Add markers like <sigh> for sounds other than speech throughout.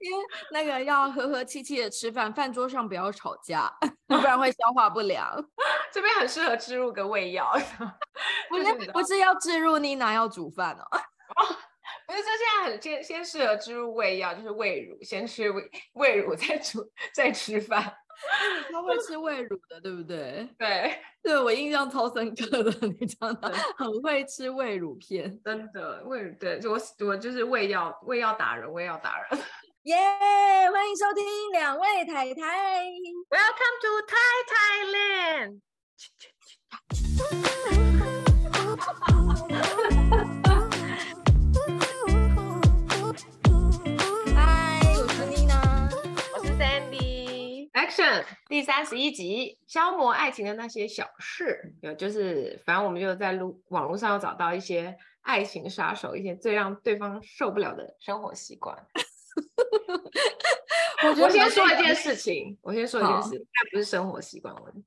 因为那个要和和气气的吃饭，饭桌上不要吵架，不然 <laughs> 会消化不良。<laughs> 这边很适合置入个胃药，<laughs> 不是不是要置入妮娜要煮饭哦。哦不是，这现在很先先适合置入胃药，就是胃乳，先吃喂喂乳再煮再吃饭。他会吃胃乳的，对不对？对，对我印象超深刻的，你知道的，很会吃胃乳片，真的胃乳。对，我我就是胃药胃药达人，胃药达人。耶！Yeah, 欢迎收听两位太太，Welcome to Thai Thailand。<laughs> 第三十一集，消磨爱情的那些小事，有就是，反正我们就在路网络上要找到一些爱情杀手，一些最让对方受不了的生活习惯。<laughs> 我我先说一件事情，我先说一件事，那不是生活习惯问题。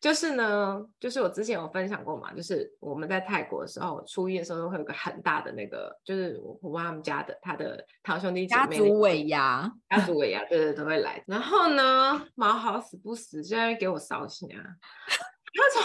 就是呢，就是我之前有分享过嘛，就是我们在泰国的时候，初一的时候会有个很大的那个，就是我婆婆他们家的他的堂兄弟姐妹，家族尾牙，家族尾牙，对对都会来。然后呢，毛好死不死，就在给我烧心啊！<laughs> 他从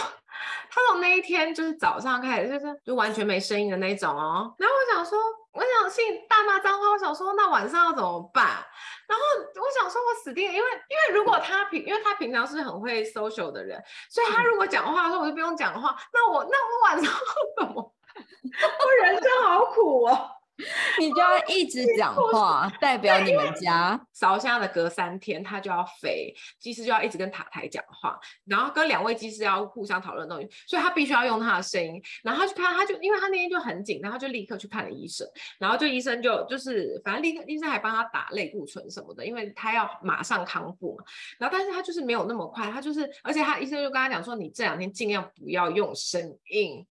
他从那一天就是早上开始，就是就完全没声音的那种哦。然后我想说。我想信大骂脏话，我想说那晚上要怎么办？然后我想说我死定了，因为因为如果他平，因为他平常是很会 social 的人，所以他如果讲话的时候我就不用讲话，那我那我晚上怎么办？<laughs> 我人生好苦哦。<laughs> 你就要一直讲话，代表你们家烧香的隔三天他就要飞，机师就要一直跟塔台讲话，然后跟两位机师要互相讨论东西，所以他必须要用他的声音。然后他就看，他就因为他那天就很紧，然后就立刻去看了医生，然后就医生就就是反正立刻医生还帮他打类固醇什么的，因为他要马上康复嘛。然后但是他就是没有那么快，他就是而且他医生就跟他讲说，你这两天尽量不要用声音。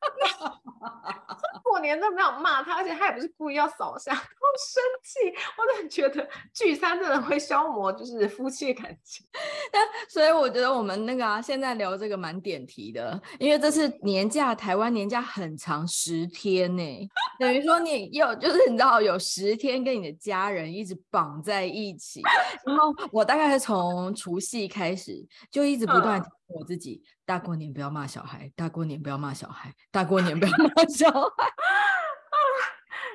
<laughs> 过年都没有骂他，而且他也不是故意要扫兴，<laughs> 好生气！我真的觉得聚餐真的会消磨就是夫妻感情。<laughs> 但所以我觉得我们那个啊，现在聊这个蛮点题的，因为这是年假，台湾年假很长，十天呢，等于说你有就是你知道有十天跟你的家人一直绑在一起。然后我大概是从除夕开始就一直不断。我自己大过年不要骂小孩，大过年不要骂小孩，大过年不要骂小孩。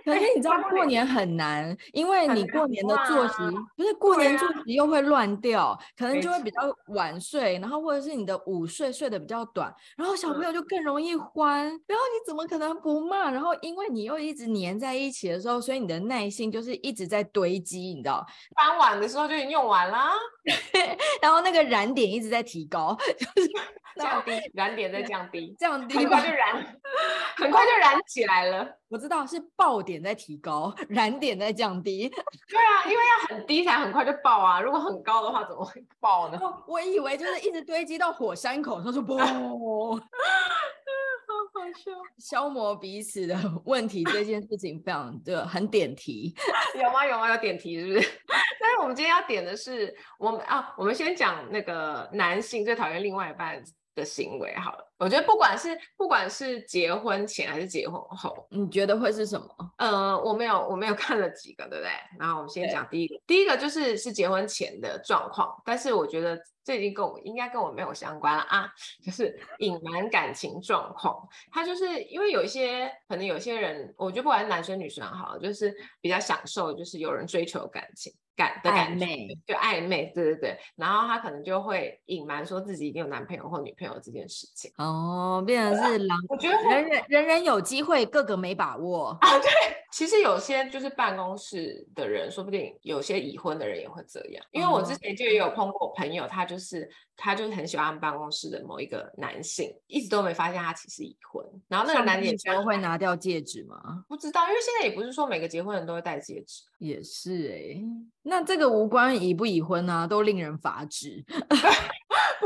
可是你知道过年很难，因为你过年的作息不是过年作息又会乱掉，可能就会比较晚睡，然后或者是你的午睡睡得比较短，然后小朋友就更容易欢。然后你怎么可能不骂？然后因为你又一直黏在一起的时候，所以你的耐性就是一直在堆积，你知道？傍晚的时候就已经用完了，<laughs> 然后那个燃点一直在提高，就是。降低燃点在降低，降低很快就燃，<laughs> 很快就燃起来了。我知道是爆点在提高，燃点在降低。<laughs> 对啊，因为要很低才很快就爆啊。如果很高的话，怎么会爆呢？我以为就是一直堆积到火山口，他说 <laughs> 嘣，<laughs> 好好笑，消磨彼此的问题这件事情非常的很点题。有吗？有吗？有点题是不是？但是我们今天要点的是，我们啊，我们先讲那个男性最讨厌另外一半的行为好了，我觉得不管是不管是结婚前还是结婚后，你觉得会是什么？呃，我没有我没有看了几个，对不对？然后我们先讲第一个，第一个就是是结婚前的状况，但是我觉得这已经跟我应该跟我没有相关了啊，就是隐瞒感情状况。他就是因为有一些可能有些人，我觉得不管是男生女生好，就是比较享受，就是有人追求感情。感的感觉，就暧昧，对对对，然后他可能就会隐瞒说自己已经有男朋友或女朋友这件事情。哦，变成是狼。我觉得人人人人有机会，个个没把握啊。对，其实有些就是办公室的人，说不定有些已婚的人也会这样。因为我之前就也有碰过朋友，他就是他就是很喜欢办公室的某一个男性，一直都没发现他其实已婚。然后那个男的都会拿掉戒指吗？不知道，因为现在也不是说每个结婚人都会戴戒指。也是哎、欸。那这个无关已不已婚啊，都令人发指。<laughs>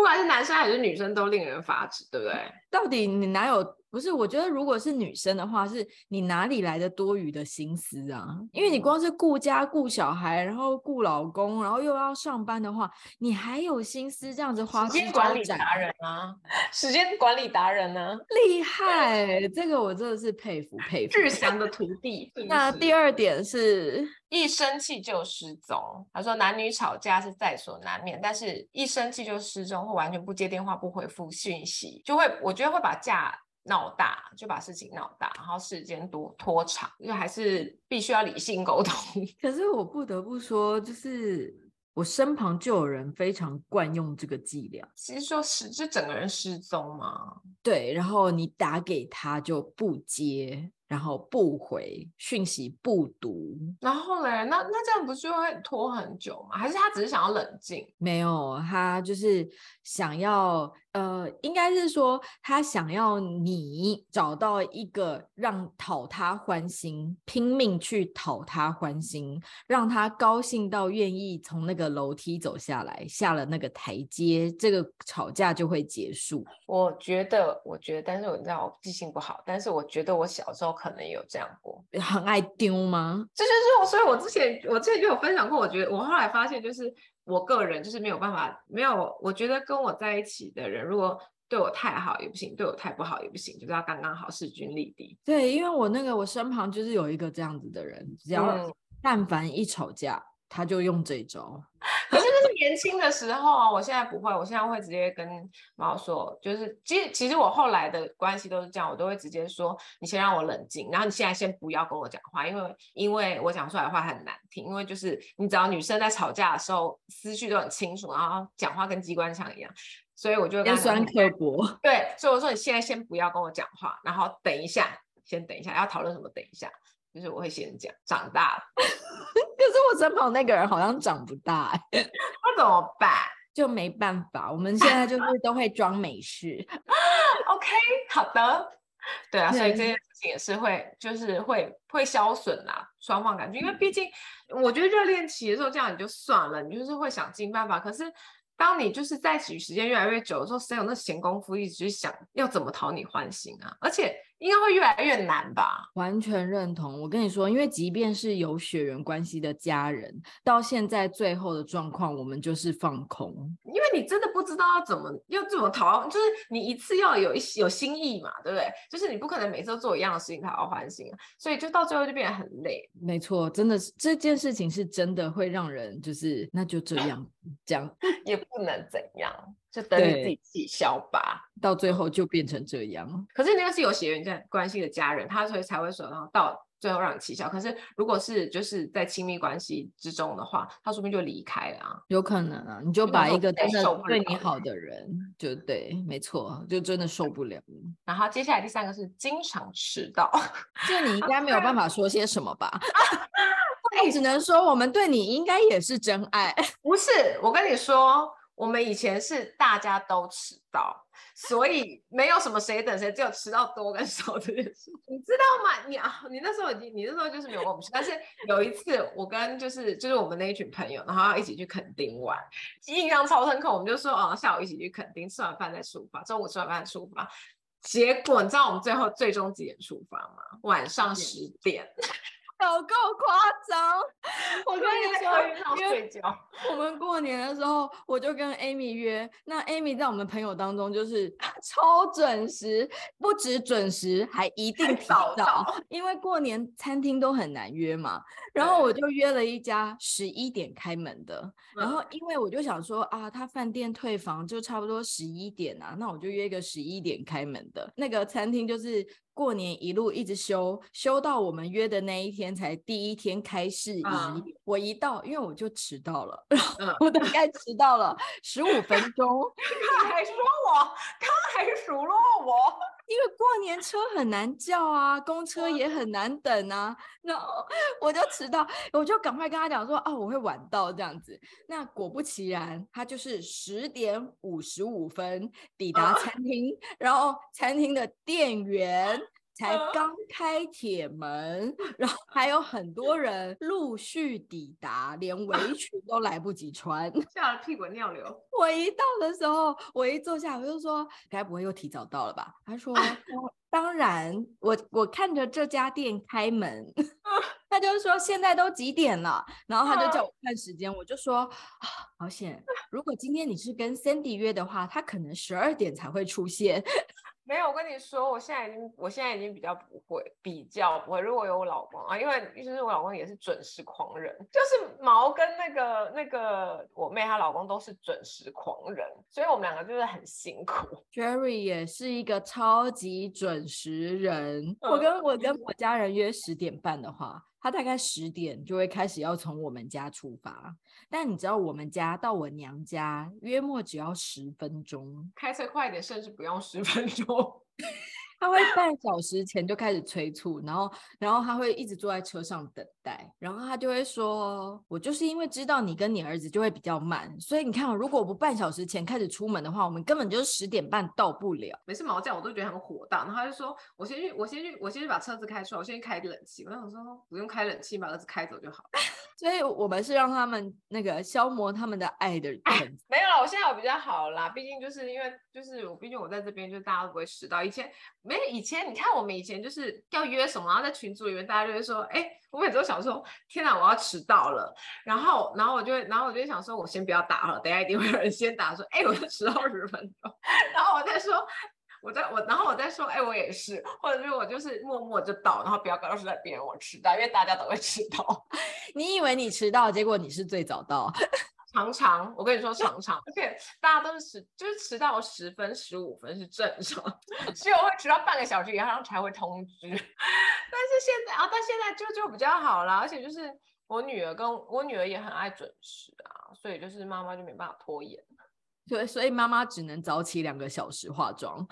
不管是男生还是女生，都令人发指，对不对？到底你哪有？不是，我觉得如果是女生的话，是你哪里来的多余的心思啊？因为你光是顾家、顾小孩，然后顾老公，然后又要上班的话，你还有心思这样子花时间管理达人啊？时间管理达人呢、啊？厉害，这个我真的是佩服佩服。志祥的徒弟。那第二点是。一生气就失踪。他说男女吵架是在所难免，但是一生气就失踪，或完全不接电话、不回复讯息，就会我觉得会把架闹大，就把事情闹大，然后时间多拖长，因为还是必须要理性沟通。<laughs> 可是我不得不说，就是我身旁就有人非常惯用这个伎俩。其实说失，就整个人失踪吗？对，然后你打给他就不接。然后不回讯息，不读，然后嘞，那那这样不是会拖很久吗？还是他只是想要冷静？没有，他就是想要。呃，应该是说他想要你找到一个让讨他欢心，拼命去讨他欢心，让他高兴到愿意从那个楼梯走下来，下了那个台阶，这个吵架就会结束。我觉得，我觉得，但是我知道我记性不好，但是我觉得我小时候可能有这样过，很爱丢吗？这就是我，所以我之前我之前就有分享过，我觉得我后来发现就是。我个人就是没有办法，没有，我觉得跟我在一起的人，如果对我太好也不行，对我太不好也不行，就是要刚刚好，势均力敌。对，因为我那个我身旁就是有一个这样子的人，只要但凡一吵架。嗯他就用这招，可是那是年轻的时候啊，我现在不会，我现在会直接跟猫说，就是其实其实我后来的关系都是这样，我都会直接说，你先让我冷静，然后你现在先不要跟我讲话，因为因为我讲出来的话很难听，因为就是你只要女生在吵架的时候思绪都很清楚，然后讲话跟机关枪一样，所以我就尖酸刻薄，对，所以我说你现在先不要跟我讲话，然后等一下，先等一下，要讨论什么？等一下。就是我会先讲，长大了，<laughs> 可是我身旁那个人好像长不大，<laughs> 那怎么办？就没办法，我们现在就是都会装没事。<laughs> OK，好的，对啊，所以这件事情也是会，就是会会消损啦，双方感觉，因为毕竟我觉得热恋期的时候这样也就算了，你就是会想尽办法，可是当你就是在一起时间越来越久的时候，谁有那闲工夫一直去想要怎么讨你欢心啊？而且。应该会越来越难吧？完全认同。我跟你说，因为即便是有血缘关系的家人，到现在最后的状况，我们就是放空。因为你真的不知道要怎么要怎么讨，就是你一次要有一有心意嘛，对不对？就是你不可能每次都做一样的事情讨好欢心，所以就到最后就变得很累。没错，真的是这件事情是真的会让人就是那就这样这样 <laughs> 也不能怎样。就等你自己气消吧，到最后就变成这样。可是那个是有血缘关系的家人，他所以才会说，然后到最后让你气消。可是如果是就是在亲密关系之中的话，他说不定就离开了啊。有可能啊，你就把一个真的对你好的人，就对，没错，就真的受不了。然后接下来第三个是经常迟到，<laughs> 这你应该没有办法说些什么吧？<laughs> 我只能说我们对你应该也是真爱。不是，我跟你说。我们以前是大家都迟到，所以没有什么谁等谁，只有迟到多跟少这件事，<laughs> 你知道吗？你啊，你那时候已经，你那时候就是没有跟我们去。但是有一次，我跟就是就是我们那一群朋友，然后要一起去垦丁玩，印象超深刻。我们就说，哦，下午一起去垦丁，吃完饭再出发，中午吃完饭出发。结果你知道我们最后最终几点出发吗？晚上十点。有够夸张！<laughs> 我跟你说，因为我们过年的时候，我就跟 Amy 约。那 Amy 在我们朋友当中就是 <laughs> 超准时，不止准时，还一定提早。因为过年餐厅都很难约嘛。<laughs> 然后我就约了一家十一点开门的。然后因为我就想说啊，他饭店退房就差不多十一点啊，那我就约一个十一点开门的那个餐厅，就是。过年一路一直休，休到我们约的那一天才第一天开市仪。Uh, 我一到，因为我就迟到了，uh, 我大概迟到了十五分钟。<laughs> 他还说我，他还数落我，因为过年车很难叫啊，公车也很难等啊。然后我就迟到，我就赶快跟他讲说啊，我会晚到这样子。那果不其然，他就是十点五十五分抵达餐厅，uh, 然后餐厅的店员。才刚开铁门，<laughs> 然后还有很多人陆续抵达，连围 <laughs> 裙都来不及穿，<laughs> 吓得屁滚尿流。我一到的时候，我一坐下，我就说：“该不会又提早到了吧？”他说。当然，我我看着这家店开门，他就说现在都几点了，然后他就叫我看时间，我就说啊，好险，如果今天你是跟 Sandy 约的话，他可能十二点才会出现。没有，我跟你说，我现在已经，我现在已经比较不会，比较不会。如果有我老公啊，因为其实我老公也是准时狂人，就是毛跟那个那个我妹她老公都是准时狂人，所以我们两个就是很辛苦。Jerry 也是一个超级准时人，我跟我跟我家人约十点半的话。他大概十点就会开始要从我们家出发，但你知道我们家到我娘家约莫只要十分钟，开车快一点甚至不用十分钟。他会半小时前就开始催促，然后，然后他会一直坐在车上等待，然后他就会说：“我就是因为知道你跟你儿子就会比较慢，所以你看，如果我不半小时前开始出门的话，我们根本就是十点半到不了。”每次毛这样我都觉得很火大，然后他就说：“我先去，我先去，我先去把车子开出来，我先去开冷气。”我想说不用开冷气，把儿子开走就好。<laughs> 所以我们是让他们那个消磨他们的爱的人。没有了，我现在我比较好啦，毕竟就是因为就是我，毕竟我在这边，就大家都不会迟到。以前。没以前，你看我们以前就是要约什么，然后在群组里面大家就会说，哎，我每次都想说，天哪，我要迟到了。然后，然后我就会，然后我就想说，我先不要打了，等下一定会有人先打说，哎，我要迟到二十分钟。然后我再说，我再我，然后我再说，哎，我也是，或者是我就是默默就到，然后不要告诉别人我迟到，因为大家都会迟到。<laughs> 你以为你迟到，结果你是最早到。常常，我跟你说常常，而且大家都是迟，就是迟到十分、十五分是正常，只有会迟到半个小时以后才会通知。但是现在啊，但现在就就比较好了，而且就是我女儿跟我女儿也很爱准时啊，所以就是妈妈就没办法拖延。对，所以妈妈只能早起两个小时化妆。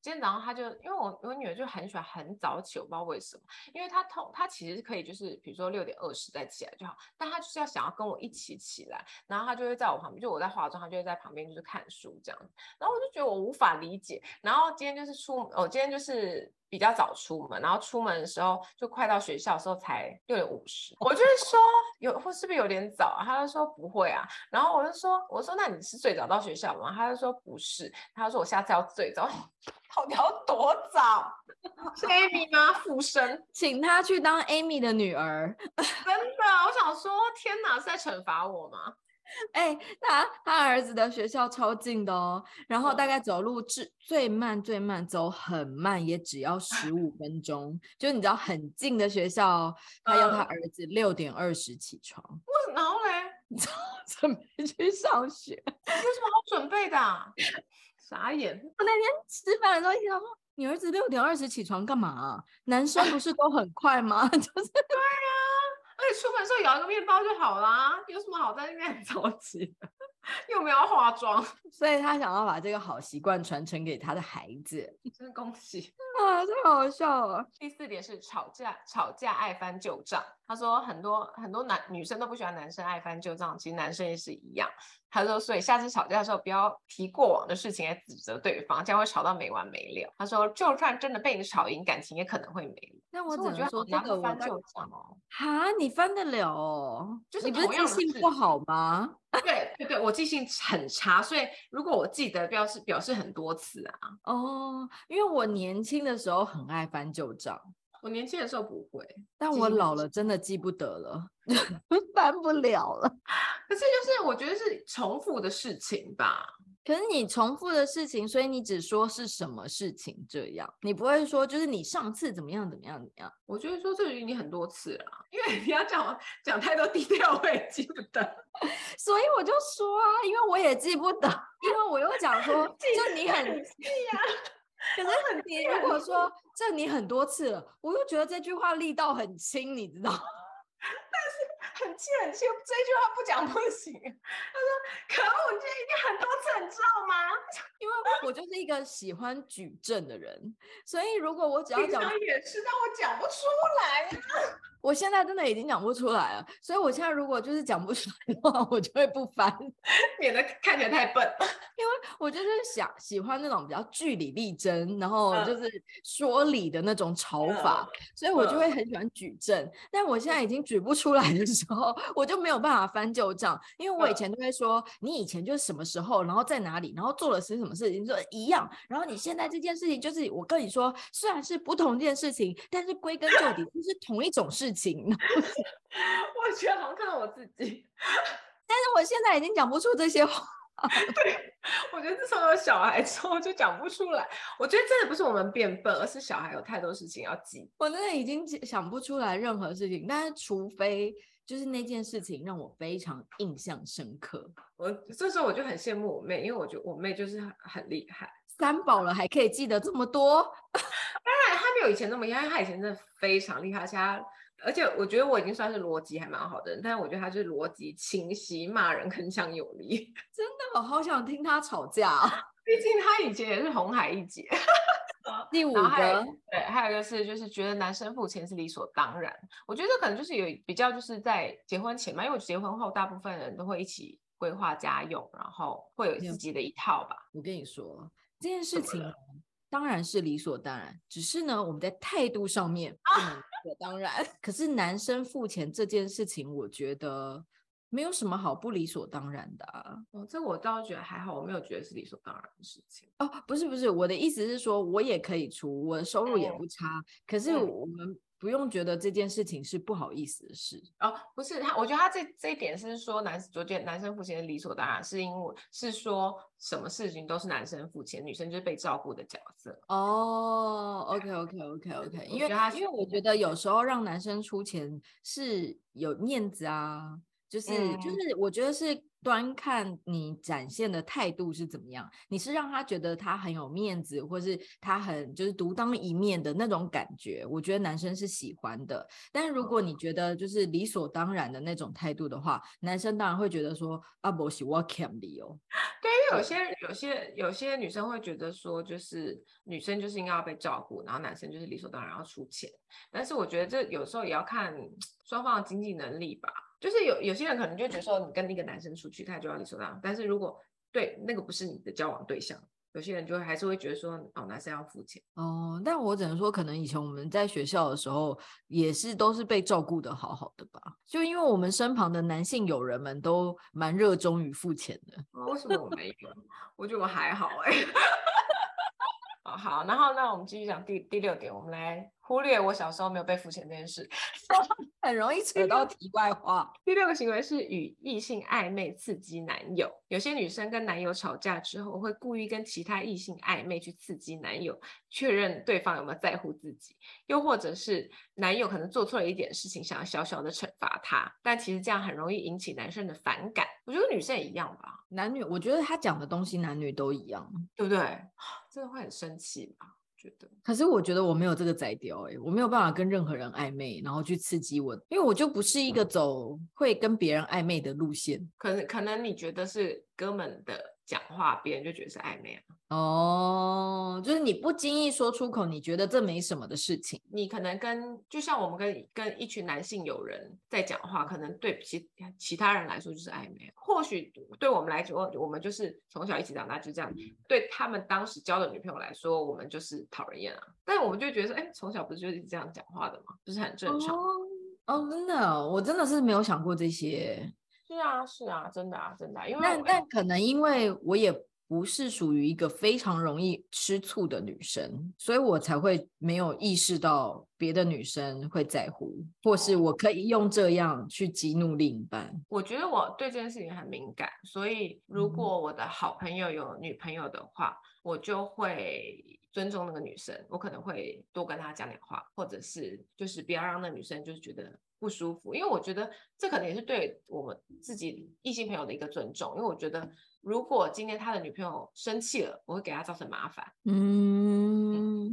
今天早上他就，因为我我女儿就很喜欢很早起，我不知道为什么，因为她通她其实可以就是比如说六点二十再起来就好，但她就是要想要跟我一起起来，然后她就会在我旁边，就我在化妆，她就会在旁边就是看书这样，然后我就觉得我无法理解，然后今天就是出，我、哦、今天就是。比较早出门，然后出门的时候就快到学校的时候才六点五十，我就是说有或是不是有点早啊？他就说不会啊，然后我就说我说那你是最早到学校吗？他就说不是，他就说我下次要最早，<laughs> 到底要多早？<laughs> 是 Amy 吗？附身，请他去当 Amy 的女儿，<laughs> 真的，我想说天哪，是在惩罚我吗？<laughs> 哎、欸，他他儿子的学校超近的哦，然后大概走路最最慢最慢走很慢也只要十五分钟，就你知道很近的学校，他要他儿子六点二十起床。为什么嘞？准备去上学，有什么好准备的、啊？<laughs> 傻眼！我那天吃饭的时候一想说，你儿子六点二十起床干嘛、啊？男生不是都很快吗？<laughs> 就是对、啊。而且出门的时候咬一个面包就好啦，有什么好在那边很 <laughs> 着急的？<laughs> 又没有化妆，<laughs> 所以他想要把这个好习惯传承给他的孩子。真是恭喜啊！太好笑了。第四点是吵架，吵架爱翻旧账。他说很多很多男女生都不喜欢男生爱翻旧账，其实男生也是一样。他说，所以下次吵架的时候不要提过往的事情来指责对方，这样会吵到没完没了。他说，就算真的被你吵赢，感情也可能会没了。那我只能说这个翻旧账哦。哈，你翻得了哦？就是你不是记性不好吗？<laughs> 对对对，我记性很差，所以如果我记得表示表示很多次啊。哦，因为我年轻的时候很爱翻旧账。我年轻的时候不会，但我老了真的记不得了，<laughs> 翻不了了。<laughs> 可是就是我觉得是重复的事情吧。可是你重复的事情，所以你只说是什么事情这样，你不会说就是你上次怎么样怎么样怎么样。我觉得说这个已经很多次了，因为你要讲讲太多低调，我也记不得。<laughs> 所以我就说啊，因为我也记不得，因为我又讲说，就你很气呀。可是 <laughs> 很低如果说这你很多次了，我又觉得这句话力道很轻，你知道？<laughs> 但是很气很气，这句话不讲不行。<laughs> 他说：“可恶，你这已经很多次，你知道吗？”因为我就是一个喜欢举证的人，所以如果我只要讲，也是，但我讲不出来。我现在真的已经讲不出来了，所以我现在如果就是讲不出来的话，我就会不翻，<laughs> 免得看起来太笨。<laughs> 因为我就是想喜欢那种比较据理力争，然后就是说理的那种吵法，嗯、所以我就会很喜欢举证。嗯、但我现在已经举不出来的时候，我就没有办法翻旧账，因为我以前都会说，你以前就是什么时候，然后在哪里，然后做了些什么事情，说一样。然后你现在这件事情，就是我跟你说，虽然是不同件事情，但是归根究底就是同一种事情。<laughs> 我觉得好像看到我自己，<laughs> 但是我现在已经讲不出这些话。<laughs> 对，我觉得自从有小孩之后就讲不出来。我觉得真的不是我们变笨，而是小孩有太多事情要记。我真的已经想不出来任何事情，但是除非就是那件事情让我非常印象深刻。我这时候我就很羡慕我妹，因为我觉得我妹就是很很厉害，三宝了还可以记得这么多。当然，她没有以前那么厉害，她以前真的非常厉害，而且她。而且我觉得我已经算是逻辑还蛮好的人，但是我觉得他是逻辑清晰，骂人铿锵有力。<laughs> 真的，我好想听他吵架啊！<laughs> 毕竟他以前也是红海一姐。<laughs> 第五个，对，还有一个是就是觉得男生付钱是理所当然。我觉得可能就是有比较就是在结婚前嘛，因为我结婚后大部分人都会一起规划家用，然后会有自己的一套吧。我跟你说这件事情。当然是理所当然，只是呢，我们在态度上面不能理所当然。<laughs> 可是男生付钱这件事情，我觉得没有什么好不理所当然的啊。哦，这我倒是觉得还好，我没有觉得是理所当然的事情。哦，不是不是，我的意思是说，我也可以出，我的收入也不差。嗯、可是我们。不用觉得这件事情是不好意思的事哦，不是他，我觉得他这这一点是说男，我觉得男生付钱理所当然，是因为是说什么事情都是男生付钱，女生就是被照顾的角色。哦，OK OK OK OK，<laughs> 因为因为我觉得有时候让男生出钱是有面子啊，就是、嗯、就是我觉得是。端看你展现的态度是怎么样，你是让他觉得他很有面子，或是他很就是独当一面的那种感觉，我觉得男生是喜欢的。但如果你觉得就是理所当然的那种态度的话，男生当然会觉得说啊，不是我欠你哦。<laughs> 对，因为有些有些有些女生会觉得说，就是女生就是应该要被照顾，然后男生就是理所当然要出钱。但是我觉得这有时候也要看双方的经济能力吧。就是有有些人可能就觉得说，你跟那个男生出去，他就要理所当然。但是如果对那个不是你的交往对象，有些人就会还是会觉得说，哦，男生要付钱。哦，但我只能说，可能以前我们在学校的时候，也是都是被照顾的好好的吧。就因为我们身旁的男性友人们都蛮热衷于付钱的。为什么我没有？我觉得我还好哎、<laughs> 好，然后那我们继续讲第第六点，我们来。忽略我小时候没有被付钱这件事，<laughs> 很容易扯到题外话。第六个行为是与异性暧昧刺激男友。有些女生跟男友吵架之后，会故意跟其他异性暧昧去刺激男友，确认对方有没有在乎自己。又或者是男友可能做错了一点事情，想要小小的惩罚他，但其实这样很容易引起男生的反感。我觉得女生也一样吧，男女，我觉得他讲的东西男女都一样，对不对？<gasps> 真的会很生气吧？觉得，可是我觉得我没有这个宰雕哎，我没有办法跟任何人暧昧，然后去刺激我，因为我就不是一个走会跟别人暧昧的路线。可能可能你觉得是哥们的。讲话，别人就觉得是暧昧哦，就是你不经意说出口，你觉得这没什么的事情。你可能跟就像我们跟跟一群男性友人在讲话，可能对其其他人来说就是暧昧。或许对我们来说，我们就是从小一起长大，就这样。对他们当时交的女朋友来说，我们就是讨人厌啊。但我们就觉得说，哎，从小不是就是这样讲话的吗？不是很正常？哦，哦，真的，我真的是没有想过这些。是啊，是啊，真的啊，真的啊。因为但但可能因为我也不是属于一个非常容易吃醋的女生，所以我才会没有意识到别的女生会在乎，或是我可以用这样去激怒另一半。我觉得我对这件事情很敏感，所以如果我的好朋友有女朋友的话，嗯、我就会尊重那个女生，我可能会多跟她讲点话，或者是就是不要让那女生就是觉得。不舒服，因为我觉得这可能也是对我们自己异性朋友的一个尊重。因为我觉得，如果今天他的女朋友生气了，我会给他造成麻烦。嗯，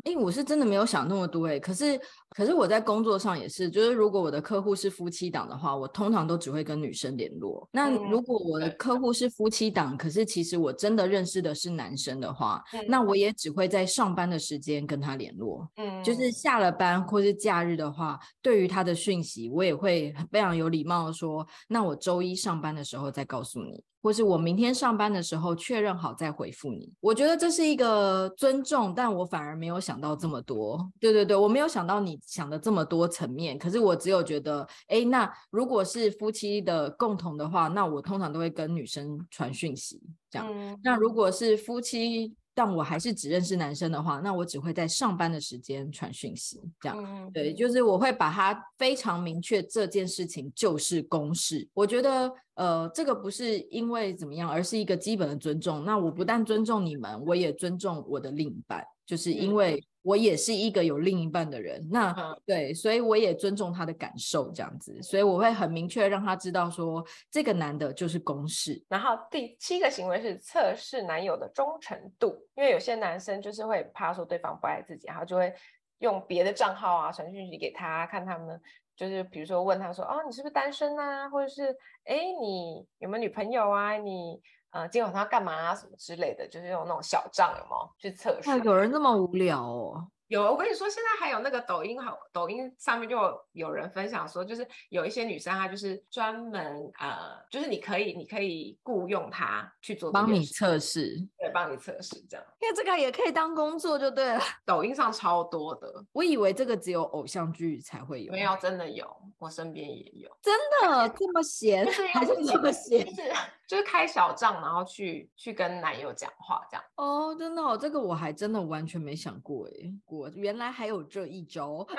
哎、欸，我是真的没有想那么多哎。可是可是我在工作上也是，就是如果我的客户是夫妻档的话，我通常都只会跟女生联络。那如果我的客户是夫妻档，可是其实我真的认识的是男生的话，那我也只会在上班的时间跟他联络。嗯，就是下了班或是假日的话，对于他的讯息，我也会非常有礼貌的说，那我周一上班的时候再告诉你。或是我明天上班的时候确认好再回复你，我觉得这是一个尊重，但我反而没有想到这么多。对对对，我没有想到你想的这么多层面，可是我只有觉得，哎，那如果是夫妻的共同的话，那我通常都会跟女生传讯息，这样。嗯。那如果是夫妻。但我还是只认识男生的话，那我只会在上班的时间传讯息，这样、嗯、对，就是我会把它非常明确，这件事情就是公事。我觉得，呃，这个不是因为怎么样，而是一个基本的尊重。那我不但尊重你们，我也尊重我的另一半，就是因为。我也是一个有另一半的人，那、嗯、对，所以我也尊重他的感受，这样子，所以我会很明确让他知道说，这个男的就是公事。然后第七个行为是测试男友的忠诚度，因为有些男生就是会怕说对方不爱自己，然后就会用别的账号啊传讯息给他，看他们就是比如说问他说，哦，你是不是单身啊，或者是哎，你有没有女朋友啊，你。呃，今天晚上要干嘛啊？什么之类的，就是用那种小账，有没有去测试？有人那么无聊哦？有，我跟你说，现在还有那个抖音，好，抖音上面就有，有人分享说，就是有一些女生，她就是专门呃，就是你可以，你可以雇佣她去做，帮你测试，对，帮你测试这样。因为这个也可以当工作就对了。抖音上超多的，我以为这个只有偶像剧才会有，没有，真的有，我身边也有。真的这么闲？还是这么闲？就是 <laughs> 就是开小账，然后去去跟男友讲话这样。哦，真的哦，这个我还真的完全没想过哎。我原来还有这一招，<laughs>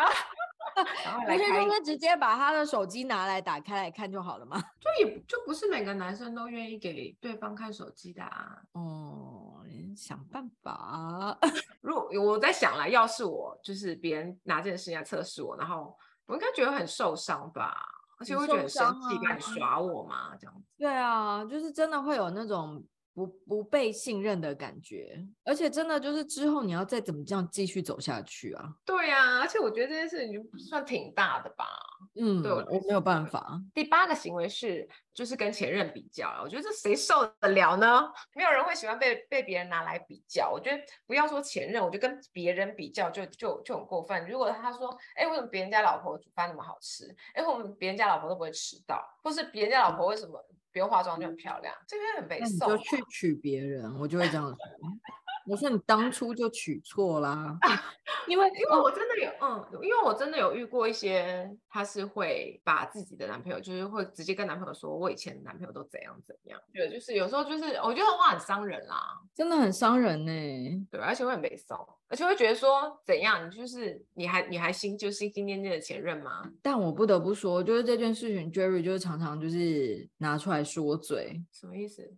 然后来开，不是直接把他的手机拿来打开来看就好了吗？<laughs> 就也就不是每个男生都愿意给对方看手机的啊。哦，想办法。<laughs> 如果我在想啦，要是我就是别人拿这件事情来测试我，然后我应该觉得很受伤吧，而且会觉得生气，敢耍我嘛，这样子。对啊，就是真的会有那种。不不被信任的感觉，而且真的就是之后你要再怎么这样继续走下去啊？对呀、啊，而且我觉得这件事情算挺大的吧。嗯，对，我没有办法。第八个行为是就是跟前任比较，我觉得这谁受得了呢？没有人会喜欢被被别人拿来比较。我觉得不要说前任，我觉得跟别人比较就就就很过分。如果他说，哎，为什么别人家老婆煮饭那么好吃？哎，为什么别人家老婆都不会迟到？或是别人家老婆为什么？不用化妆就很漂亮，这边很被送。你就去娶别人，我就会这样说。我说你当初就娶错啦，<laughs> 因为因为我真的有嗯，因为我真的有遇过一些，他是会把自己的男朋友，就是会直接跟男朋友说，我以前的男朋友都怎样怎样。对，就是有时候就是我觉得话很伤人啦，真的很伤人呢。对，而且会很被送，而且会觉得说怎样，你就是你还你还心就心心念念的前任吗？但我不得不说，就是这件事情，Jerry 就是常常就是拿出来说嘴，什么意思？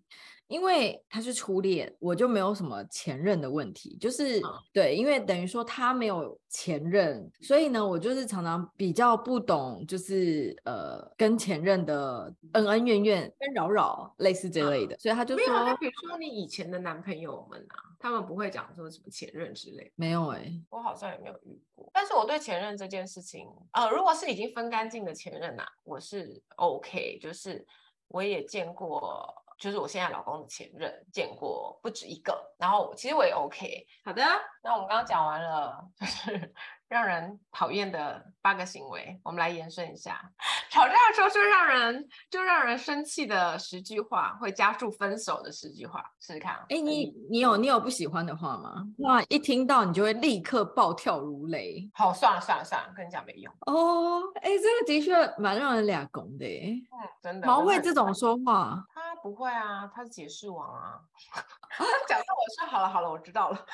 因为他是初恋，我就没有什么前任的问题，就是、嗯、对，因为等于说他没有前任，所以呢，我就是常常比较不懂，就是呃，跟前任的恩恩怨怨、跟扰扰类似这类的，嗯、所以他就说，没有，比如说你以前的男朋友们啊，他们不会讲说什么前任之类的，没有哎、欸，我好像也没有遇过，但是我对前任这件事情，呃，如果是已经分干净的前任啊，我是 OK，就是我也见过。就是我现在老公的前任，见过不止一个，然后其实我也 OK。好的，那我们刚刚讲完了，就是。<laughs> 让人讨厌的八个行为，我们来延伸一下。吵架的时候就让人就让人生气的十句话，会加速分手的十句话，试试看。哎、欸，你你有你有不喜欢的话吗？哇，一听到你就会立刻暴跳如雷。好，算了算了算了，跟你讲没用。哦，哎、欸，这个的确蛮让人俩拱的。嗯，真的。毛会这种说话？他不会啊，他是解释王啊。<laughs> 讲到我说好了好了，我知道了。<laughs>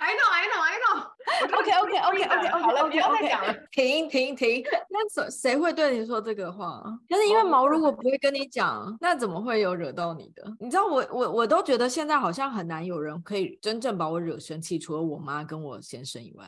I know, I know, I know. OK, OK, OK, OK, OK, 好了，不要再讲了。<laughs> 停停停！那谁谁会对你说这个话？但是因为毛如果不会跟你讲，那怎么会有惹到你的？你知道我我我都觉得现在好像很难有人可以真正把我惹生气，除了我妈跟我先生以外。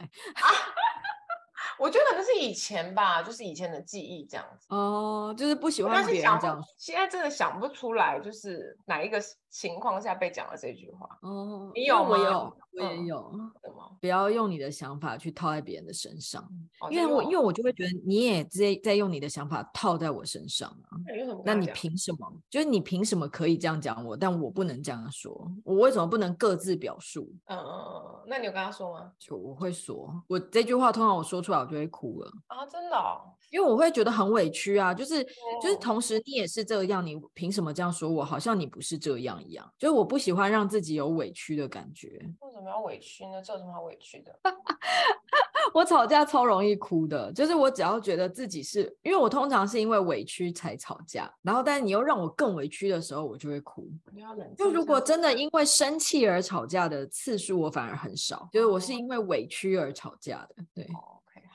我觉得可能是以前吧，就是以前的记忆这样子。哦，就是不喜欢别人这样。现在真的想不出来，就是哪一个情况下被讲了这句话。哦，你有吗？我有，我也有。什么？不要用你的想法去套在别人的身上，哦、因为我因为我就会觉得你也在在用你的想法套在我身上啊。那你凭什么？就是你凭什么可以这样讲我，但我不能这样说？我为什么不能各自表述？嗯嗯嗯。那你有跟他说吗？就我会说，我这句话通常我说出来我就会哭了啊！真的、哦，因为我会觉得很委屈啊。就是、嗯、就是，同时你也是这样，你凭什么这样说我？好像你不是这样一样。就是我不喜欢让自己有委屈的感觉。为什么要委屈呢？这有什么好委屈的？<laughs> 我吵架超容易哭的，就是我只要觉得自己是因为我通常是因为委屈才吵架，然后但是你又让我更委屈的时候，我就会哭。你要。就如果真的因为生气而吵架的次数，我反而很少。就是我是因为委屈而吵架的，对。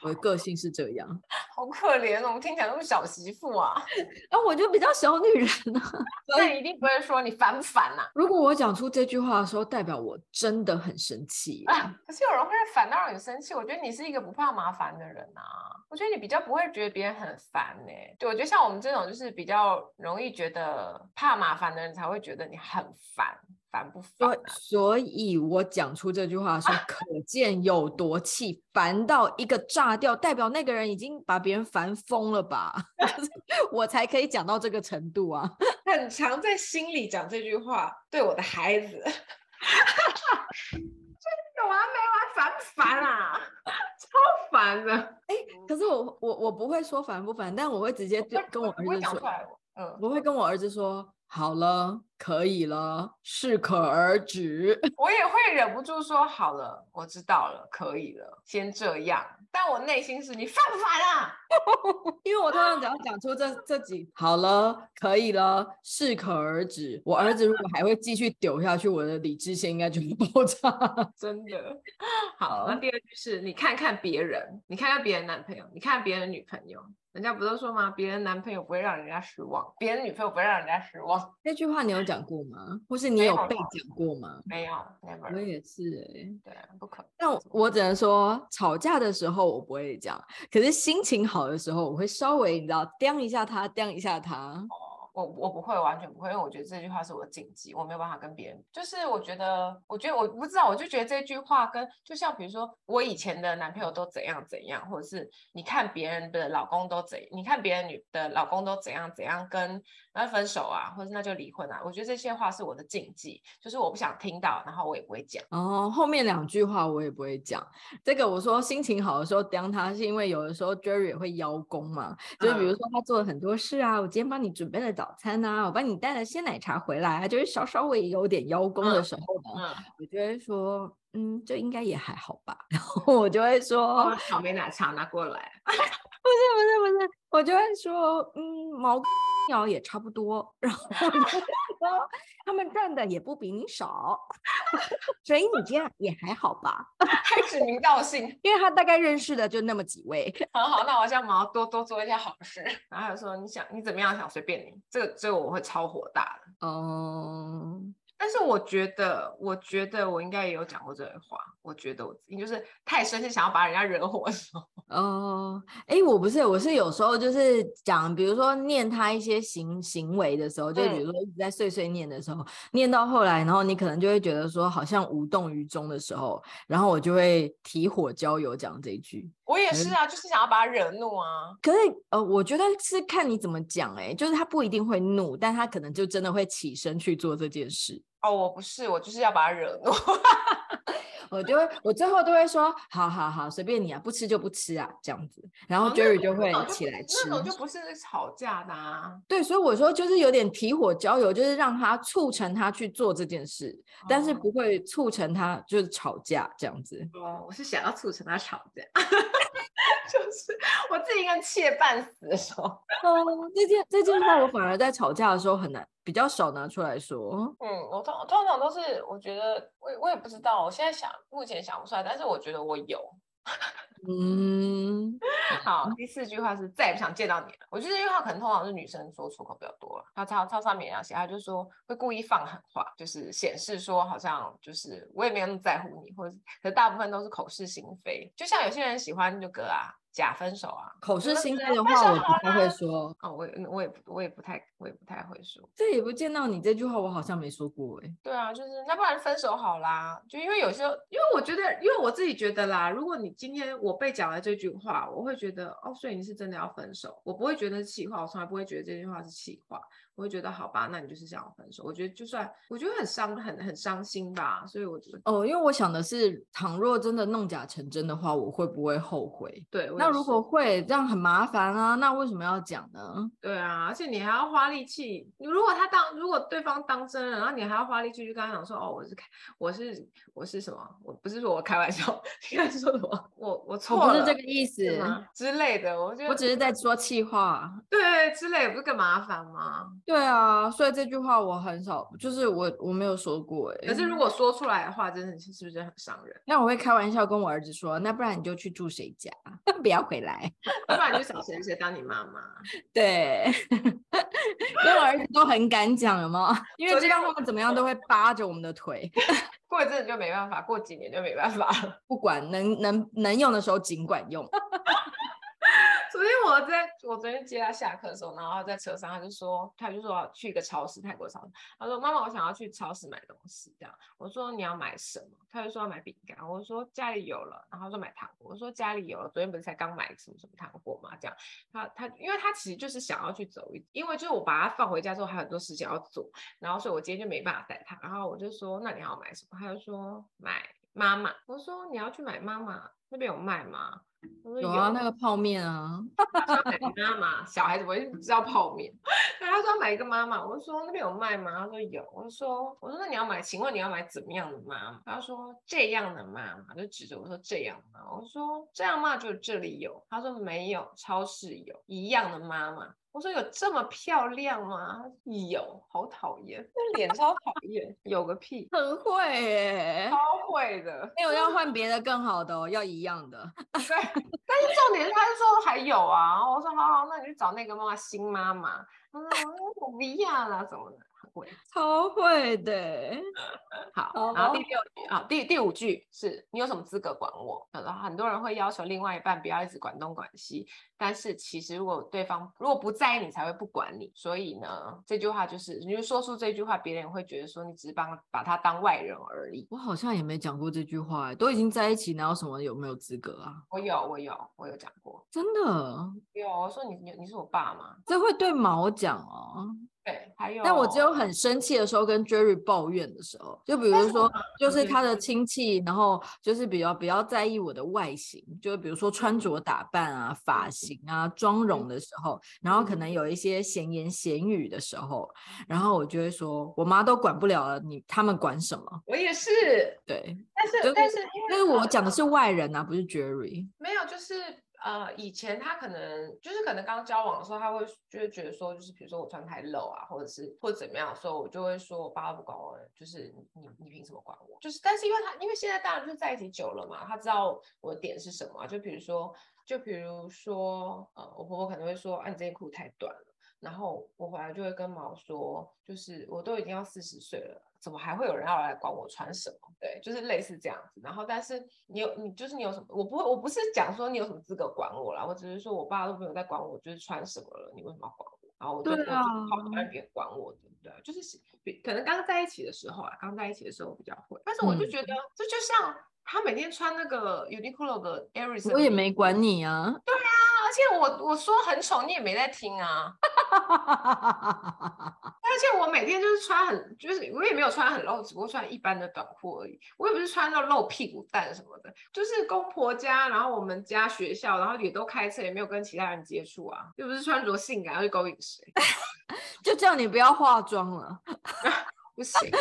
我的个性是这样，好可怜哦！我听起来那么小媳妇啊，<laughs> 啊，我就比较小女人呢、啊。<laughs> 所以一定不会说你烦不烦呐？如果我讲出这句话的时候，代表我真的很生气、啊。<laughs> 可是有人会烦到让你生气，我觉得你是一个不怕麻烦的人啊。我觉得你比较不会觉得别人很烦呢、欸。对，我觉得像我们这种就是比较容易觉得怕麻烦的人，才会觉得你很烦。烦不烦、啊？所以，我讲出这句话的时候，可见有多气，烦到一个炸掉，代表那个人已经把别人烦疯了吧？<laughs> 我才可以讲到这个程度啊！<laughs> 很常在心里讲这句话，对我的孩子，<laughs> 有完没完？烦不烦啊？超烦的！哎、欸，可是我我我不会说烦不烦，但我会直接就跟我儿子说，嗯，我会跟我儿子说。好了，可以了，适可而止。<laughs> 我也会忍不住说好了，我知道了，可以了，先这样。但我内心是你犯不烦啊？<laughs> 因为我通常只要讲出这这几好了，可以了，适可而止。我儿子如果还会继续丢下去，我的理智线应该就会爆炸。<laughs> 真的。好，那第二句是你看看别人，你看看别人男朋友，你看别人女朋友。人家不都说吗？别人男朋友不会让人家失望，别人女朋友不会让人家失望。那句话你有讲过吗？或是你有被讲过吗？没有，never。我也是哎、欸，对，不可能。但我，我只能说，吵架的时候我不会讲，可是心情好的时候，我会稍微你知道，刁一下他，刁一下他。我我不会，完全不会，因为我觉得这句话是我的禁忌，我没有办法跟别人。就是我觉得，我觉得我不知道，我就觉得这句话跟就像比如说，我以前的男朋友都怎样怎样，或者是你看别人的老公都怎，你看别人女的老公都怎样怎样，跟那分手啊，或者那就离婚啊。我觉得这些话是我的禁忌，就是我不想听到，然后我也不会讲。哦，后面两句话我也不会讲。这个我说心情好的时候刁他，是因为有的时候 Jerry 也会邀功嘛，就是比如说他做了很多事啊，我今天帮你准备了早。早餐啊，我帮你带了鲜奶茶回来啊，就是稍稍微有点邀功的时候呢，嗯嗯、我就会说，嗯，这应该也还好吧。<laughs> 然后我就会说，草莓奶茶拿过来。<laughs> 不是不是不是，我就会说，嗯，毛鸟也差不多。<laughs> 然后他们赚的也不比你少，<laughs> 所以你这样也还好吧。还指名道姓，因为他大概认识的就那么几位。<laughs> 很好，那我现在毛多多做一些好事。然后还有说，你想你怎么样想随便你，这个这个我会超火大的。嗯、um。但是我觉得，我觉得我应该也有讲过这句话。我觉得我自己就是太生气，想要把人家惹火的时候。<laughs> 哦，哎，我不是，我是有时候就是讲，比如说念他一些行行为的时候，就比如说一直在碎碎念的时候，嗯，念到后来，然后你可能就会觉得说好像无动于衷的时候，然后我就会提火浇油讲这一句。我也是啊，就是想要把他惹怒啊。可是呃，我觉得是看你怎么讲，哎，就是他不一定会怒，但他可能就真的会起身去做这件事。哦，我不是，我就是要把他惹怒。<laughs> 我就会，我最后都会说，好好好，随便你啊，不吃就不吃啊，这样子。然后 Jerry 就会起来吃。那种就不是吵架的啊。对，所以我说就是有点提火浇油，就是让他促成他去做这件事，哦、但是不会促成他就是吵架这样子。哦，我是想要促成他吵架，<laughs> 就是我自己一个人气半死的时候。嗯，<laughs> 这件这件话我反而在吵架的时候很难。比较少拿出来说。嗯，我通通常都是，我觉得我我也不知道，我现在想目前想不出来，但是我觉得我有。<laughs> 嗯，好，第四句话是再也不想见到你了。我觉得这句话可能通常是女生说出口比较多了。他他他上面也要写，他就说会故意放狠话，就是显示说好像就是我也没有那么在乎你，或者可是大部分都是口是心非。就像有些人喜欢这个啊。假分手啊。口是心非的话，我不太会说。哦，我也我也我也不太我也不太会说。这也不见到你这句话，我好像没说过哎。对啊，就是那不然分手好啦。就因为有时候，因为我觉得，因为我自己觉得啦，如果你今天我被讲了这句话，我会觉得哦，所以你是真的要分手，我不会觉得是气话，我从来不会觉得这句话是气话。我会觉得好吧，那你就是想要分手。我觉得就算我觉得很伤，很很伤心吧。所以我觉得哦，因为我想的是，倘若真的弄假成真的话，我会不会后悔？对，那如果会，这样很麻烦啊。那为什么要讲呢？对啊，而且你还要花力气。你如果他当，如果对方当真了，然后你还要花力气去跟他讲说，哦，我是开，我是我是什么？我不是说我开玩笑，应该是说什么？我我错了，我不是这个意思之类的。我觉得我只是在说气话，对，之类不是更麻烦吗？对啊，所以这句话我很少，就是我我没有说过哎。可是如果说出来的话，真的是是不是很伤人？那我会开玩笑跟我儿子说，那不然你就去住谁家，<laughs> 不要回来，<laughs> 不然你就找谁谁当你妈妈。<laughs> 对，因为我儿子都很敢讲，有吗？因为知道他们怎么样都会扒着我们的腿。过一阵子就没办法，过几年就没办法了。不管能能能用的时候尽管用。昨天我在我昨天接他下课的时候，然后在车上，他就说，他就说要去一个超市，泰国超市。他说：“妈妈，我想要去超市买东西。”这样，我说：“你要买什么？”他就说要买饼干。我说：“家里有了。”然后他说买糖果。我说：“家里有了。”昨天不是才刚买什么什么糖果吗？这样，他他，因为他其实就是想要去走一，因为就是我把他放回家之后，还有很多事情要做，然后所以我今天就没办法带他。然后我就说：“那你要买什么？”他就说：“买妈妈。”我说：“你要去买妈妈，那边有卖吗？”有，啊，那个泡面啊，<laughs> 他说买妈妈，小孩子不会知道泡面。他说要买一个妈妈，我就说那边有卖吗？他说有，我就说我说那你要买，请问你要买怎么样的妈妈？他说这样的妈妈，就指着我说这样的妈妈。我说这样嘛，就这里有。他说没有，超市有一样的妈妈。我说有这么漂亮吗？有，好讨厌，那 <laughs> 脸超讨厌，有个屁，很会耶，超会的，没有要换别的更好的哦，要一样的。<laughs> 对，但是重点是他就说还有啊，我说好好，那你去找那个妈妈新妈妈，他说我不要啦什么的。会超会的，好，然后第六句啊，第第五句是你有什么资格管我？然后很多人会要求另外一半不要一直管东管西，但是其实如果对方如果不在意你，才会不管你。所以呢，这句话就是，你就说出这句话，别人会觉得说你只是帮把他当外人而已。我好像也没讲过这句话，都已经在一起，哪有什么有没有资格啊？我有，我有，我有讲过，真的有。我说你你你是我爸吗？这会对毛讲哦。对，还有，但我只有很生气的时候跟 Jerry 抱怨的时候，就比如说，就是他的亲戚，然后就是比较比较在意我的外形，就比如说穿着打扮啊、发型啊、妆容的时候，然后可能有一些闲言闲语的时候，然后我就会说，我妈都管不了了，你他们管什么？我也是，对，但是、但是因为我讲的是外人啊，不是 Jerry，没有，就是。呃，以前他可能就是可能刚交往的时候，他会就会觉得说，就是比如说我穿太露啊，或者是或怎么样的时候，我就会说我爸爸不管我，就是你你凭什么管我？就是但是因为他因为现在当然就是在一起久了嘛，他知道我的点是什么，就比如说就比如说呃，我婆婆可能会说，啊，你这件裤太短了，然后我回来就会跟毛说，就是我都已经要四十岁了。怎么还会有人要来管我穿什么？对，就是类似这样子。然后，但是你有你就是你有什么？我不会，我不是讲说你有什么资格管我啦，我只是说我爸都没有在管我，就是穿什么了，你为什么要管我？然后我就对啊，好讨厌别人管我，对不对？就是可能刚在一起的时候啊，刚在一起的时候比较会，但是我就觉得、嗯、这就像他每天穿那个 Uniqlo 的 Aris，我也没管你啊。对啊，而且我我说很丑，你也没在听啊。<laughs> 而且我每天就是穿很，就是我也没有穿很露，只不过穿一般的短裤而已。我也不是穿到露屁股蛋什么的，就是公婆家，然后我们家学校，然后也都开车，也没有跟其他人接触啊，又不是穿着性感要去勾引谁，<laughs> 就叫你不要化妆了，<laughs> 不行。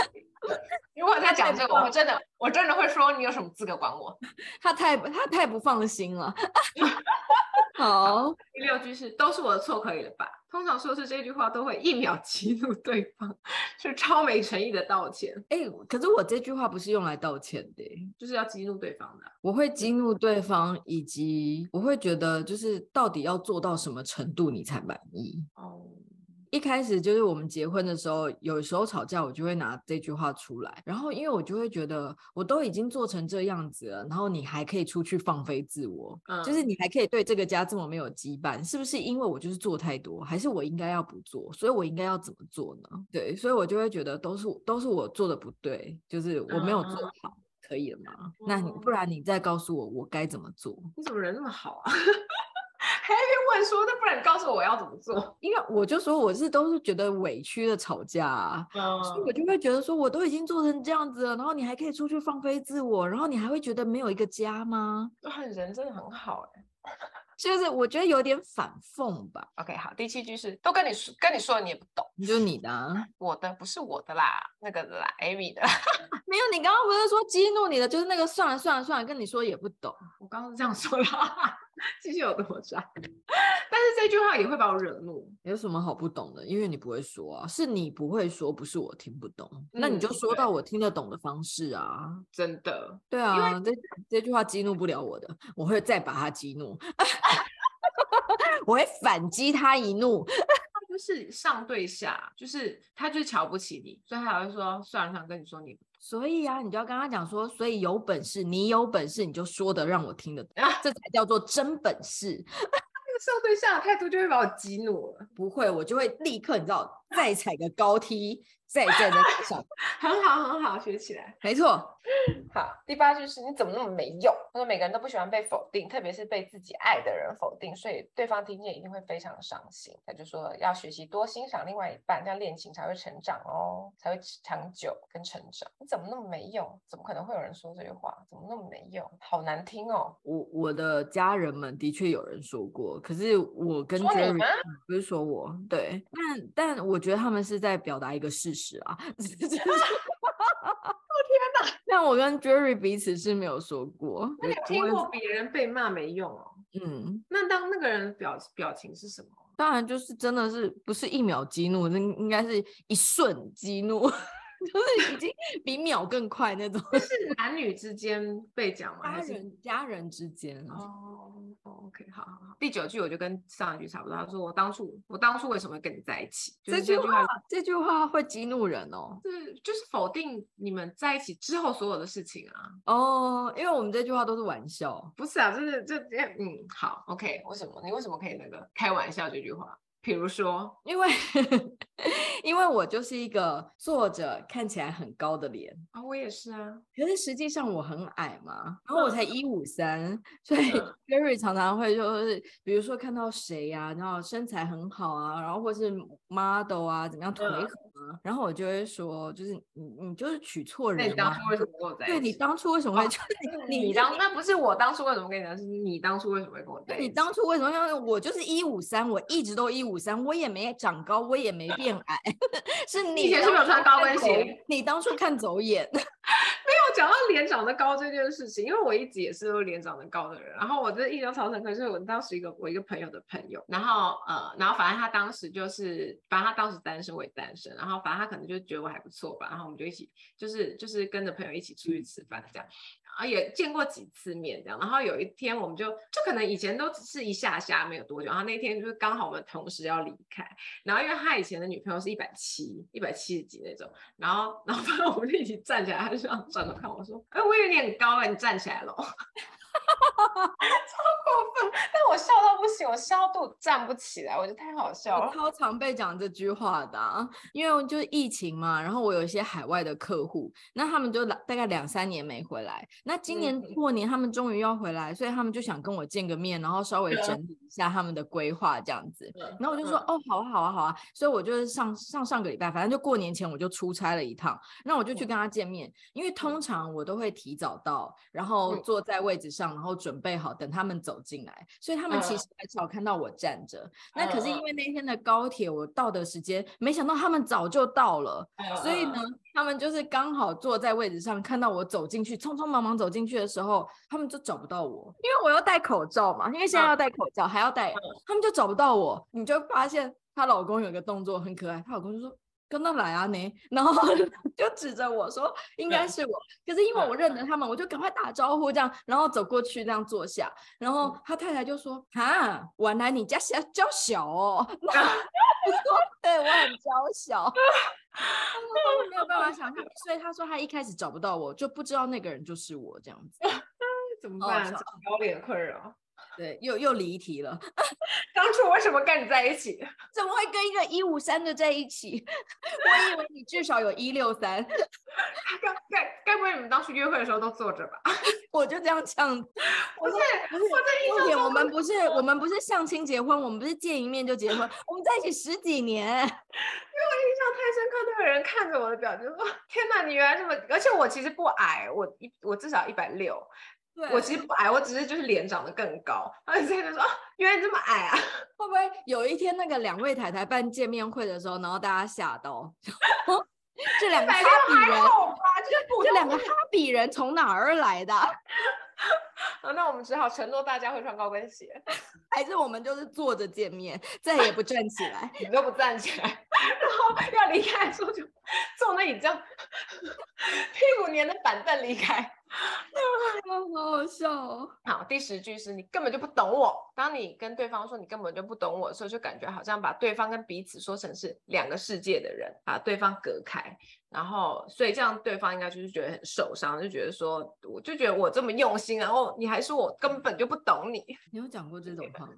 <laughs> 如果他讲这个，我真的，我真的会说你有什么资格管我？<laughs> 他太他太不放心了。<laughs> 好，第六句是都是我的错，可以了吧？通常说是这句话都会一秒激怒对方，是超没诚意的道歉。哎、欸，可是我这句话不是用来道歉的，就是要激怒对方的。我会激怒对方，以及我会觉得就是到底要做到什么程度你才满意？哦。一开始就是我们结婚的时候，有时候吵架，我就会拿这句话出来，然后因为我就会觉得，我都已经做成这样子了，然后你还可以出去放飞自我，嗯，就是你还可以对这个家这么没有羁绊，是不是因为我就是做太多，还是我应该要不做？所以我应该要怎么做呢？对，所以我就会觉得都是都是我做的不对，就是我没有做好，嗯、可以了吗？嗯、那你不然你再告诉我我该怎么做？你怎么人那么好啊？还 <laughs> 在问说，那不然你告诉我要怎么做？因为我就说我是都是觉得委屈的吵架啊，嗯、所以我就会觉得说，我都已经做成这样子了，然后你还可以出去放飞自我，然后你还会觉得没有一个家吗？人真的很好哎、<laughs> 欸，就是我觉得有点反讽吧。OK，好，第七句是都跟你说跟你说了你也不懂，就是你的、啊，我的不是我的啦，那个的啦，Amy 的，<laughs> 没有，你刚刚不是说激怒你的就是那个算了算了算了，跟你说也不懂，我刚刚是这样说的。继续有多渣，<laughs> 但是这句话也会把我惹怒。有什么好不懂的？因为你不会说啊，是你不会说，不是我听不懂。嗯、那你就说到我听得懂的方式啊。真的，对啊，因为这这句话激怒不了我的，我会再把他激怒，<laughs> 我会反击他一怒。就是上对下，就是他就是瞧不起你，所以他还会说算了，想跟你说你。所以啊，你就要跟他讲说，所以有本事，你有本事，你就说的让我听得懂，啊、这才叫做真本事。<laughs> 那个上对下的态度就会把我激怒了。不会，我就会立刻，你知道，再踩个高梯。再站在地上，<laughs> 很好很好，学起来，没错。好，第八句是你怎么那么没用？他说每个人都不喜欢被否定，特别是被自己爱的人否定，所以对方听见一定会非常伤心。他就说要学习多欣赏另外一半，这样恋情才会成长哦，才会长久跟成长。你怎么那么没用？怎么可能会有人说这句话？怎么那么没用？好难听哦。我我的家人们的确有人说过，可是我跟 Jerry 不是说我对，但但我觉得他们是在表达一个事实。啊，我 <laughs> <laughs> 天哪！但我跟 Jerry 彼此是没有说过。那你听过别人被骂没用哦？嗯，那当那个人表表情是什么？当然就是真的是不是一秒激怒，那应该是一瞬激怒。<laughs> 就是已经比秒更快那种，<laughs> 是男女之间被讲吗？家人家人之间哦。Oh, OK，好好好。第九句我就跟上一句差不多，他说我当初我当初为什么会跟你在一起？这句话这句话会激怒人哦。是就是否定你们在一起之后所有的事情啊。哦，oh, 因为我们这句话都是玩笑，不是啊，就是这嗯好 OK，为什么你为什么可以那个开玩笑这句话？比如说，<laughs> 因为因为我就是一个坐着看起来很高的脸。啊，我也是啊。可是实际上我很矮嘛，然后我才一五三，所以 <laughs> Jerry 常常会就是，比如说看到谁呀，然后身材很好啊，然后或是 model 啊，怎么样腿很啊，然后我就会说，就是你你就是娶错人了。你当初为什么跟我在一起？对，你当初为什么会？<laughs> 你你当那不是我当初为什么跟你讲，是你当初为什么会跟我在一起？你当初为什么要？我就是一五三，我一直都一五。五三，我也没长高，我也没变矮，<laughs> 是你以前是没有穿高跟鞋，你当初看走眼。没有讲到脸长得高这件事情，因为我一直也是脸长得高的人。然后我这印象超深刻，是我当时一个我一个朋友的朋友，然后呃，然后反正他当时就是，反正他当时单身，我也单身，然后反正他可能就觉得我还不错吧，然后我们就一起就是就是跟着朋友一起出去吃饭这样。啊，也见过几次面这样，然后有一天我们就就可能以前都只是一下下没有多久，然后那天就是刚好我们同时要离开，然后因为他以前的女朋友是一百七一百七十几那种，然后然后反正我们就一起站起来，他就这样转头看我说，哎，我以为你很高了，你站起来了。<laughs> 超过分！但我笑到不行，我笑到站不起来，我觉得太好笑了。我超常被讲这句话的啊，因为就是疫情嘛，然后我有一些海外的客户，那他们就大概两三年没回来，那今年过年他们终于要回来，所以他们就想跟我见个面，然后稍微整理一下他们的规划这样子。然后我就说，哦，好啊，好啊，好啊。所以我就是上上上个礼拜，反正就过年前我就出差了一趟，那我就去跟他见面，因为通常我都会提早到，然后坐在位置上，然后准备好等他们走进来，所以他们其实很少看到我站着。Uh, 那可是因为那天的高铁我到的时间，没想到他们早就到了，uh, 所以呢，他们就是刚好坐在位置上，看到我走进去，匆匆忙忙走进去的时候，他们就找不到我，因为我要戴口罩嘛，因为现在要戴口罩，uh, 还要戴，他们就找不到我。你就发现她老公有个动作很可爱，她老公就说：“跟他来啊你，<laughs> 然后就指着我说应该是我，可是因为我认得他们，我就赶快打招呼这样，然后走过去这样坐下，然后他太太就说啊，原来你家小娇小哦，<laughs> 我说对我很娇小，<laughs> 他们没有办法想象，所以他说他一开始找不到我，就不知道那个人就是我这样子，怎么办？高脸困扰。对，又又离题了。<laughs> 当初为什么跟你在一起？<laughs> 怎么会跟一个一五三的在一起？<laughs> 我以为你至少有一六三。该该该不会你们当初约会的时候都坐着吧？我就这样呛。不是不是，我这一点我们不是我们不是相亲结婚，我们不是见一面就结婚，我们在一起十几年。因为我印象太深刻，那个人看着我的表情说：“天哪，你原来这么……而且我其实不矮，我一我至少一百六。”我其实不矮，我只是就是脸长得更高。然后现在就说，原来你这么矮啊？<laughs> 会不会有一天那个两位太太办见面会的时候，然后大家吓到，<laughs> 这两个哈比人，这两个哈比人从哪儿来的？<laughs> 好，那我们只好承诺大家会穿高跟鞋，还是我们就是坐着见面，再也不站起来，你都不站起来，然后要离开的时候就坐那椅这样，屁股黏着板凳离开。<laughs> 好好笑哦！好，第十句是你根本就不懂我。当你跟对方说你根本就不懂我的时候，就感觉好像把对方跟彼此说成是两个世界的人，把对方隔开。然后，所以这样对方应该就是觉得很受伤，就觉得说，我就觉得我这么用心，然后你还说我根本就不懂你。你有讲过这种话吗？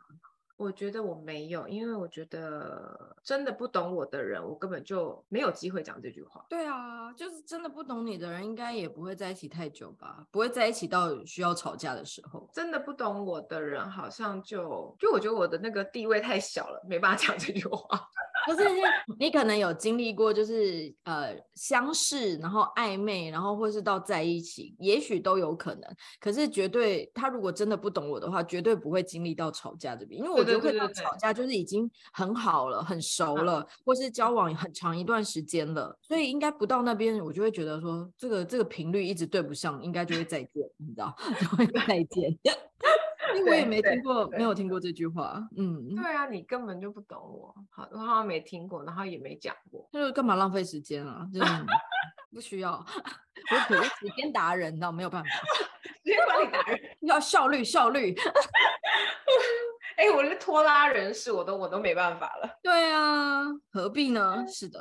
我觉得我没有，因为我觉得真的不懂我的人，我根本就没有机会讲这句话。对啊，就是真的不懂你的人，应该也不会在一起太久吧？不会在一起到需要吵架的时候。真的不懂我的人，好像就就我觉得我的那个地位太小了，没办法讲这句话。不是，你可能有经历过，就是呃相识，然后暧昧，然后或是到在一起，也许都有可能。可是绝对，他如果真的不懂我的话，绝对不会经历到吵架这边，因为我觉得会到吵架就是已经很好了，很熟了，或是交往很长一段时间了，所以应该不到那边，我就会觉得说这个这个频率一直对不上，应该就会再见，你知道，<laughs> 就会再见。因为我也没听过，没有听过这句话。嗯，对啊，你根本就不懂我。好，我好像没听过，然后也没讲过。就是干嘛浪费时间啊？就 <laughs> 是不需要。我可是时间达人，你知道没有办法。<laughs> 时间管理达人 <laughs> 要效率，效率。哎、欸，我是拖拉人士，我都我都没办法了。对啊，何必呢？是的。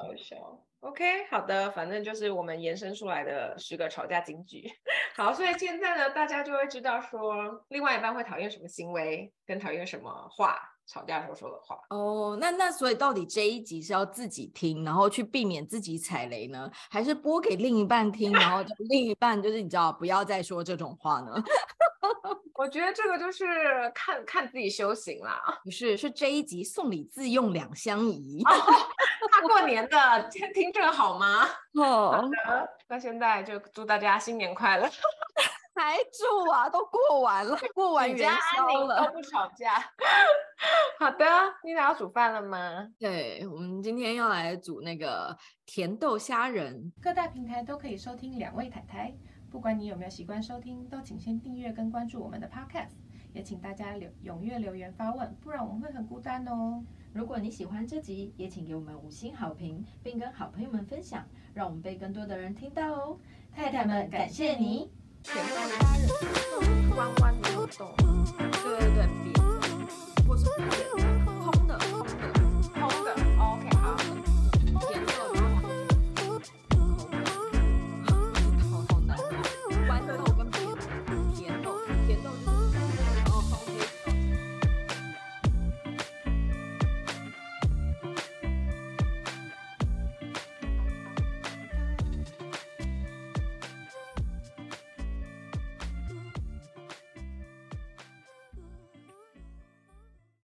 OK，好的，反正就是我们延伸出来的十个吵架金句。<laughs> 好，所以现在呢，大家就会知道说，另外一半会讨厌什么行为，跟讨厌什么话，吵架时候说的话。哦，那那所以到底这一集是要自己听，然后去避免自己踩雷呢，还是播给另一半听，然后就 <laughs> 另一半就是你知道不要再说这种话呢？<laughs> 我觉得这个就是看看自己修行啦。不是，是这一集送礼自用两相宜。大 <laughs> 过年的，听这个好吗？哦，好的，那现在就祝大家新年快乐。<laughs> 还祝啊，都过完了，<laughs> 过完元宵了，都不吵架。好的，你俩要煮饭了吗？对，我们今天要来煮那个甜豆虾仁。各大平台都可以收听两位太太。不管你有没有习惯收听，都请先订阅跟关注我们的 Podcast，也请大家留踊跃留言发问，不然我们会很孤单哦。如果你喜欢这集也请给我们五星好评并跟好朋友们分享让我们被更多的人听到哦。太太们感谢你。前弯弯对对对或是